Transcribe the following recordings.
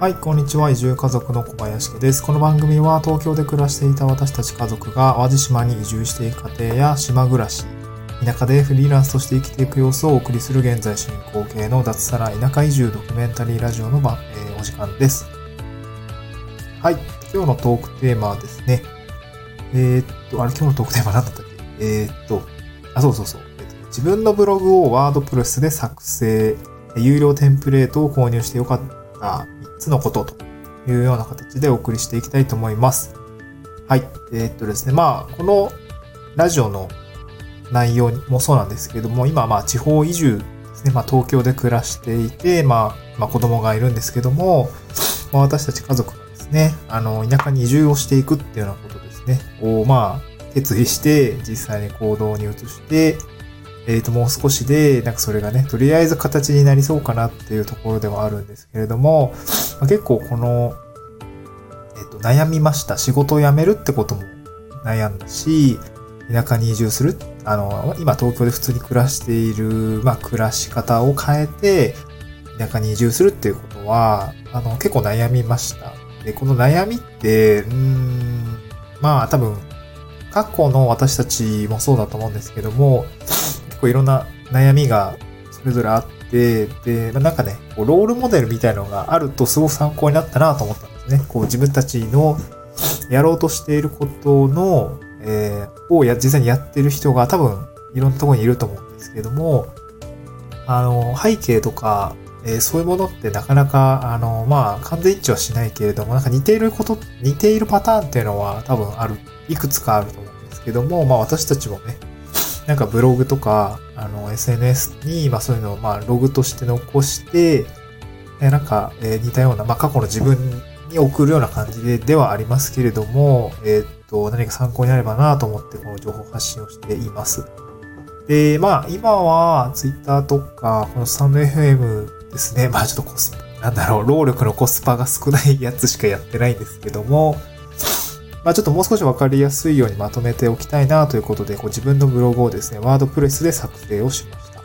はい、こんにちは。移住家族の小林家です。この番組は東京で暮らしていた私たち家族が淡路島に移住していく過程や島暮らし、田舎でフリーランスとして生きていく様子をお送りする現在進行形の脱サラ田舎移住ドキュメンタリーラジオの番、えーお時間です。はい、今日のトークテーマはですね。えーっと、あれ今日のトークテーマ何だったっけ？えーっと、あ、そうそうそう。えっと自分のブログをワードプレスで作成、有料テンプレートを購入してよかったつのことというような形でお送りしていきたいと思います。はい。えーっとですね、まあ、このラジオの内容もそうなんですけれども、今、まあ、地方移住ですね、まあ、東京で暮らしていて、まあ、まあ、子供がいるんですけども、まあ、私たち家族がですね、あの、田舎に移住をしていくっていうようなことですね、を、まあ、決意して、実際に行動に移して、えっ、と、もう少しで、なんかそれがね、とりあえず形になりそうかなっていうところではあるんですけれども、まあ結構この、えっ、と、悩みました。仕事を辞めるってことも悩んだし、田舎に移住する。あの、今東京で普通に暮らしている、まあ、暮らし方を変えて、田舎に移住するっていうことは、あの、結構悩みました。で、この悩みって、うーん、まあ、多分、過去の私たちもそうだと思うんですけども、結構いろんな悩みがそれぞれあって、で、まあなんかね、こうロールモデルみたいなのがあるとすごく参考になったなと思ったんですね。こう自分たちのやろうとしていることの、えーをや、実際にやってる人が多分いろんなところにいると思うんですけども、あの、背景とか、えーそういうものってなかなか、あの、まあ、完全一致はしないけれども、なんか似ていること、似ているパターンっていうのは多分ある、いくつかあると思うんですけども、まあ私たちもね、なんかブログとか、あの、SNS に、まあそういうのを、まあログとして残して、えなんか、えー似たような、まあ過去の自分に送るような感じで、ではありますけれども、えーっと、何か参考になればなと思って、この情報発信をしています。で、まあ今は Twitter とか、このスタンド FM ですね。まあちょっとコスパ、なんだろう、労力のコスパが少ないやつしかやってないんですけども、まあちょっともう少しわかりやすいようにまとめておきたいなということで、こう自分のブログをですね、ワードプレスで作成をしました。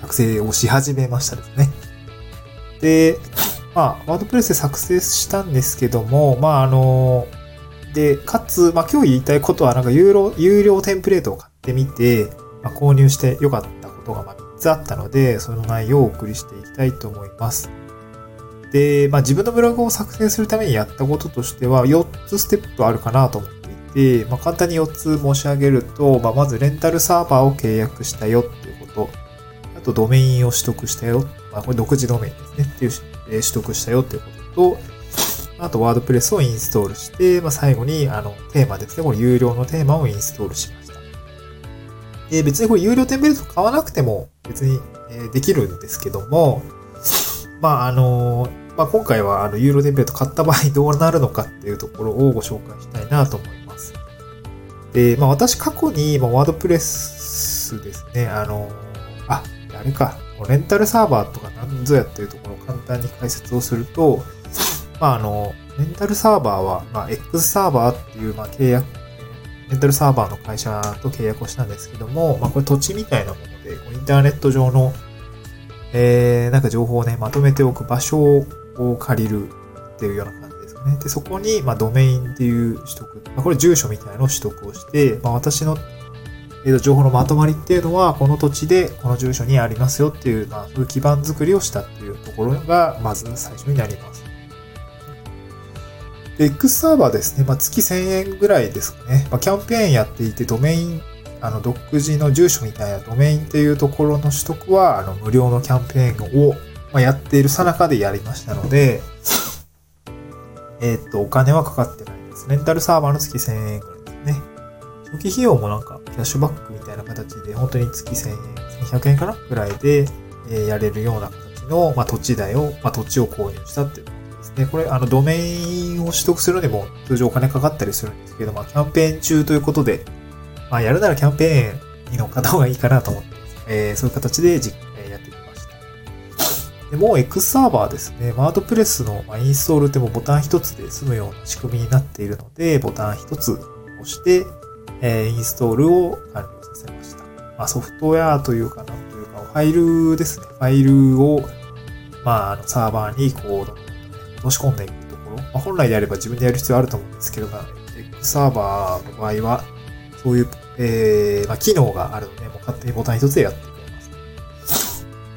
作成をし始めましたですね。で、まあ、ワードプレスで作成したんですけども、まああの、で、かつ、まあ今日言いたいことは、なんか有料、有料テンプレートを買ってみて、まあ、購入して良かったことがま3つあったので、その内容をお送りしていきたいと思います。で、まあ自分のブログを作成するためにやったこととしては、4つステップあるかなと思っていて、まあ簡単に4つ申し上げると、まあまずレンタルサーバーを契約したよっていうこと、あとドメインを取得したよ、まあこれ独自ドメインですね。っていう、え取得したよっていうことと、あとワードプレスをインストールして、まあ最後にあのテーマですね、これ有料のテーマをインストールしました。で、別にこれ有料テンプレート買わなくても別に、えできるんですけども、まああのまあ、今回はあの有料テンプレート買った場合どうなるのかっていうところをご紹介したいなと思います。で、まあ私過去に、まあ、ワードプレスですね、あのあ、あれか、レンタルサーバーとか何ぞやっていうところを簡単に解説をすると、まああの、レンタルサーバーは、まあ X サーバーっていう、まあ契約、レンタルサーバーの会社と契約をしたんですけども、まあこれ土地みたいなもので、インターネット上の、えー、なんか情報をね、まとめておく場所を借りるっていうような感じですかね。で、そこに、まあドメインっていう取得、まあこれ住所みたいなのを取得をして、まあ私の、えーと情報のまとまりっていうのは、この土地でこの住所にありますよっていう、まあそういう基盤作りをしたっていうところが、まず最初になります。で X サーバーですね。まあ、月1000円ぐらいですかね。まあ、キャンペーンやっていて、ドメイン、あの、独自の住所みたいなドメインっていうところの取得は、あの、無料のキャンペーンを、まあ、やっているさなかでやりましたので、えーっと、お金はかかってないです。レンタルサーバーの月1000円ぐらいですね。初期費用もなんか、キャッシュバックみたいな形で、本当に月1000円、1100円かなぐらいで、えやれるような形の、まあ、土地代を、まあ、土地を購入したっていう感じですね。これ、あの、ドメインを取得するのにも通常お金かかったりするんですけど、まあ、キャンペーン中ということで、まあ、やるならキャンペーンに乗っかった方がいいかなと思って、えーそういう形で実、でもう X サーバーですね。ワードプレスのインストールってもボタン一つで済むような仕組みになっているので、ボタン一つ押して、えインストールを完了させました。まあ、ソフトウェアというか、なんというか、ファイルですね。ファイルを、まあ、あのサーバーにこう、どんどん落とし込んでいくところ、まあ、本来であれば自分でやる必要あると思うんですけど、まあ、X サーバーの場合は、そういう、えー、まあ、機能があるので、もう勝手にボタン一つでやって。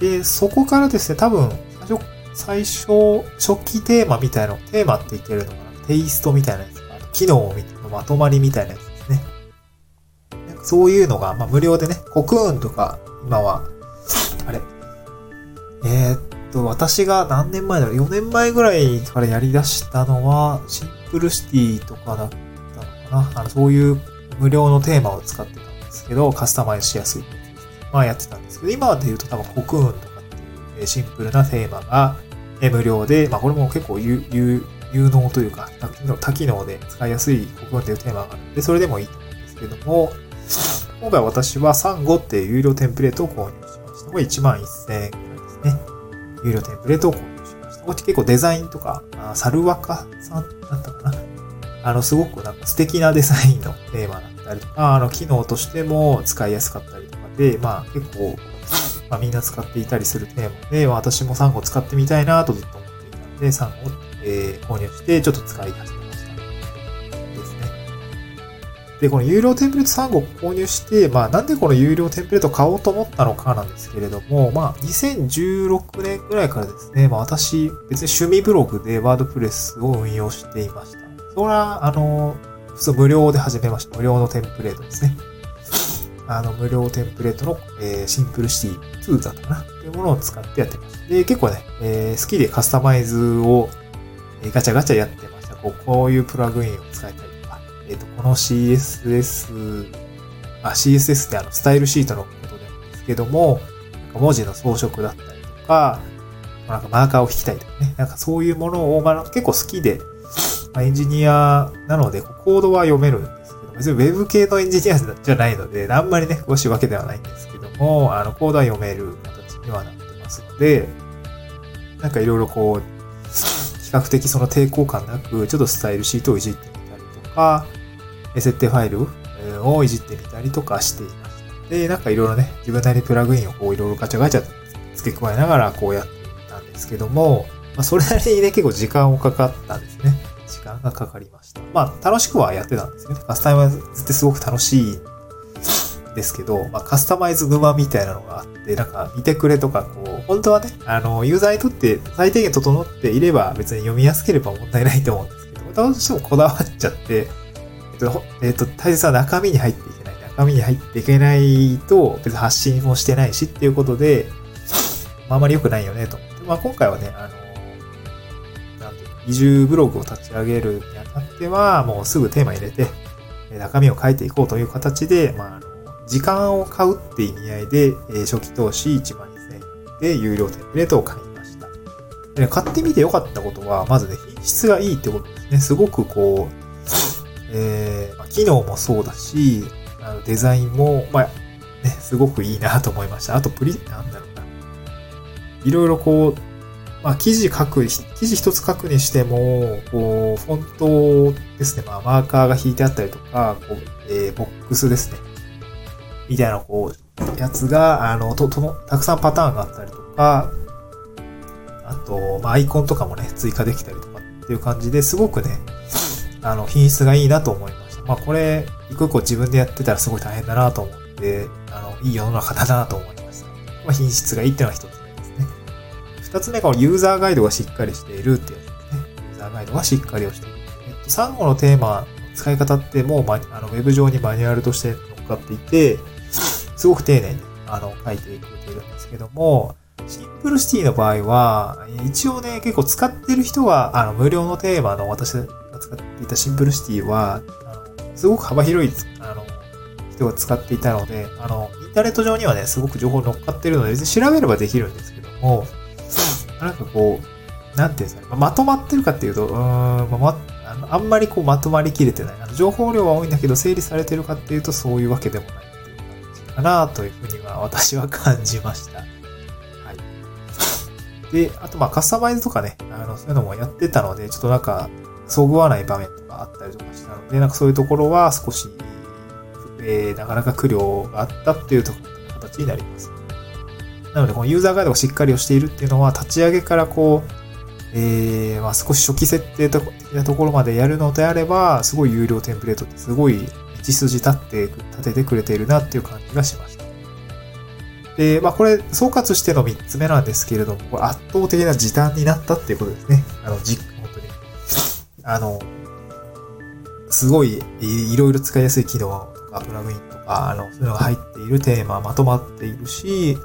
で、そこからですね、多分、最初、初期テーマみたいな、テーマって言ってるのかな？テイストみたいなやつか、機能のまとまりみたいなやつですね。なんかそういうのが、まあ、無料でね、コクーンとか、今は、あれ、えー、っと、私が何年前だろう ?4 年前ぐらいからやり出したのは、シンプルシティとかだったのかな？あの、そういう無料のテーマを使ってたんですけど、カスタマイズしやすい。まあやってたんですけど、今で言うと多分コクーンとかっていうシンプルなテーマが無料で、まあこれも結構有有有能というか多機能で使いやすいコクーンっていうテーマがあるので、それでもいいと思うんですけども、今回私はサンゴっていう有料テンプレートを購入しました。これ1万1000円くらいですね。有料テンプレートを購入しました。こっち結構デザインとか、あサルワカさんだったかなあの、すごくなんか素敵なデザインのテーマだったりとか、あの、機能としても使いやすかったりとかで、まあ結構、まあみんな使っていたりするテーマで、私もサンゴ使ってみたいなとずっと思っていたので、サンゴを、えー、購入してちょっと使い始めました。ですね。で、この有料テンプレートサンゴを購入して、まあなんでこの有料テンプレートを買おうと思ったのかなんですけれども、まあ2016年くらいからですね、まあ私別に趣味ブログでワードプレスを運用していました。それは、あの、普通無料で始めました。無料のテンプレートですね。あの、無料テンプレートの、えー、シンプルシティ2だったかなっていうものを使ってやってました。で、結構ね、えー、好きでカスタマイズを、えー、ガチャガチャやってました。こうこういうプラグインを使えたりとか、えっ、ー、と、この CSS、あ、CSS ってあの、スタイルシートのことなんですけども、なんか文字の装飾だったりとか、なんかマーカーを引きたいとかね、なんかそういうものを、まあ、結構好きで、まあ、エンジニアなので、コードは読めるんで、別に Web 系のエンジニアじゃないので、あんまりね、詳しいわけではないんですけども、あの、コードは読める形にはなってますので、なんかいろいろこう、比較的その抵抗感なく、ちょっとスタイルシートをいじってみたりとか、設定ファイルをいじってみたりとかしていました。で、なんかいろいろね、自分なりにプラグインをこういろいろガチャガチャ付け加えながらこうやっていたんですけども、まあ、それなりにね、結構時間をかかったんですね。時間がかかりました。まあ、楽しくはやってたんですよね。カスタマイズってすごく楽しいですけど、まあ、カスタマイズ沼みたいなのがあって、なんか見てくれとか、こう、本当はね、あの、ユーザーにとって最低限整っていれば別に読みやすければ問題ないと思うんですけど、どうしてもこだわっちゃって、えっと、えっと、大切な中身に入っていけない。中身に入っていけないと、別に発信もしてないしっていうことで、まあ、あまり良くないよねと思って。まあ、今回はね、あの、移住ブログを立ち上げるにあたっては、もうすぐテーマ入れて、中身を書いていこうという形で、まあ、時間を買うって意味合いで、初期投資1万2000円で有料テンプレートを買いました。で買ってみて良かったことは、まずね、品質がいいってことですね。すごくこう、えー、機能もそうだし、あのデザインも、まあ、ね、すごくいいなと思いました。あと、プリ、なんだろうな。いろいろこう、まあ、記事書く、記事一つ書くにしても、こう、フォントですね、まあ、マーカーが引いてあったりとか、こう、えー、ボックスですね。みたいな、こう、やつが、あの、と、との、たくさんパターンがあったりとか、あと、まあ、アイコンとかもね、追加できたりとかっていう感じですごくね、あの、品質がいいなと思いました。まあ、これ、一個一個自分でやってたらすごい大変だなと思って、あの、いい世の中だなと思いました。まあ、品質がいいっていうのは一つ二つ目がユーザーガイドがしっかりしているってやつですね。ユーザーガイドがしっかりをしている。えっと、サンゴのテーマの使い方ってもう、ま、あの、ウェブ上にマニュアルとして乗っかっていて、すごく丁寧に、あの、書いてくれているんですけども、シンプルシティの場合は、一応ね、結構使ってる人は、あの、無料のテーマの私が使っていたシンプルシティは、あのすごく幅広い、あの、人が使っていたので、あの、インターネット上にはね、すごく情報乗っかってるので、別に調べればできるんですけども、なんかこう、なんていうんですかね、まとまってるかっていうと、うん、ままあのあんまりこうまとまりきれてない。あの情報量は多いんだけど、整理されてるかっていうと、そういうわけでもないっていう感じかなというふうには私は感じました。はい。で、あとまあカスタマイズとかね、あの、そういうのもやってたので、ちょっとなんか、そぐわない場面とかあったりとかしたので、なんかそういうところは少し、えー、なかなか苦慮があったっていうと形になります。なので、このユーザーガイドがしっかりをしているっていうのは、立ち上げからこう、えー、まあ少し初期設定的なところまでやるのであれば、すごい有料テンプレートってすごい道筋立って、立ててくれているなっていう感じがしました。で、まあこれ、総括しての3つ目なんですけれども、これ圧倒的な時短になったっていうことですね。あの、じ、本当に。あの、すごいいろいろ使いやすい機能とか、プラグインとか、あの、そういうのが入っているテーマまとまっているし、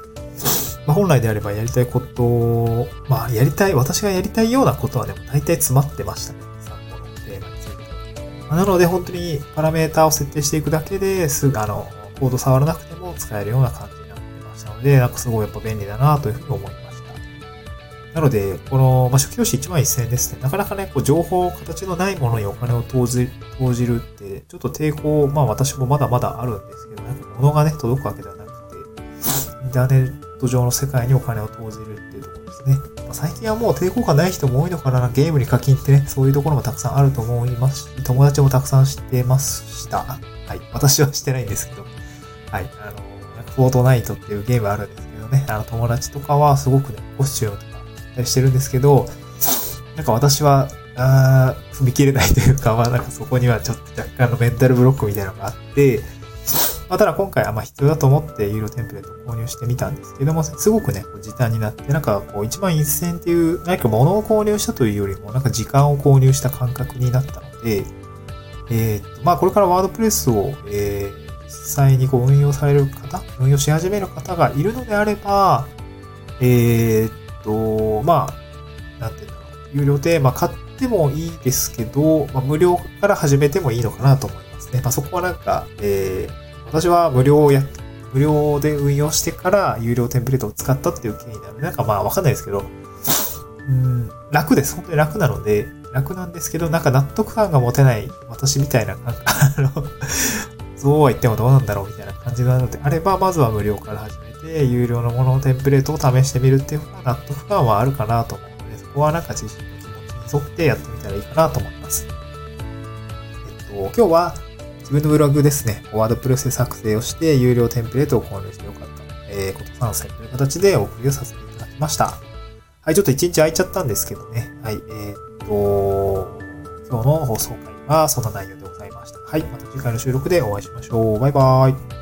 まあ、本来であればやりたいこと、まあ、やりたい、私がやりたいようなことはでも大体詰まってましたね。参考のテーマについて。まなので、本当にパラメータを設定していくだけですぐ、あの、コード触らなくても使えるような感じになってましたので、なんかすごいやっぱ便利だなというふうに思いました。なので、この、まあ、初期投資1万1000円ですね。なかなかね、こう、情報、形のないものにお金を投じ投じるって、ちょっと抵抗、まあ私もまだまだあるんですけど、なんか物がね、届くわけではなくて、インターネット上の世界にお金を投じるっていうところですね。まあ、最近はもう抵抗感ない人も多いのかな、ゲームに課金ってね、そういうところもたくさんあると思いますし、友達もたくさん知ってました。はい。私はしてないんですけど、はい。あの、フォートナイトっていうゲームあるんですけどね、あの友達とかはすごくね、コスチュームとかしてるんですけど、なんか私は、あ踏み切れないというか、まあなんかそこにはちょっと若干のメンタルブロックみたいなのがあって、まあただ今回はまあ必要だと思って有料テンプレートを購入してみたんですけども、すごくね、こう時短になって、なんかこう1万1000っていう、何か物を購入したというよりも、なんか時間を購入した感覚になったので、えーっと、まあこれからワードプレスを、えー実際にこう運用される方、運用し始める方がいるのであれば、えーっと、まあ、なんていうんだろう、有料で、まあ、買ってもいいですけど、まあ、無料から始めてもいいのかなと思いますね。まあ、そこはなんか、えー、私は無料をや無料で運用してから有料テンプレートを使ったっていう経緯なので、なんかまあわかんないですけど、うん、楽です。本当に楽なので、楽なんですけど、なんか納得感が持てない私みたいな感覚、あの、そうは言ってもどうなんだろうみたいな感じなのであれば、まずは無料から始めて、有料のもののテンプレートを試してみるっていう方が納得感はあるかなと思うので、そこはなんか自身の気持ちに沿ってやってみたらいいかなと思います。えっと、今日は自分のブログですね、ワードプレスで作成をして、有料テンプレートを購入してよかった、えー、こと参戦という形でお送りをさせていただきました。はい、ちょっと一日空いちゃったんですけどね。はい、えー、っと、今日の放送回はそんな内容でございました。はい、また次回の収録でお会いしましょう。バイバーイ。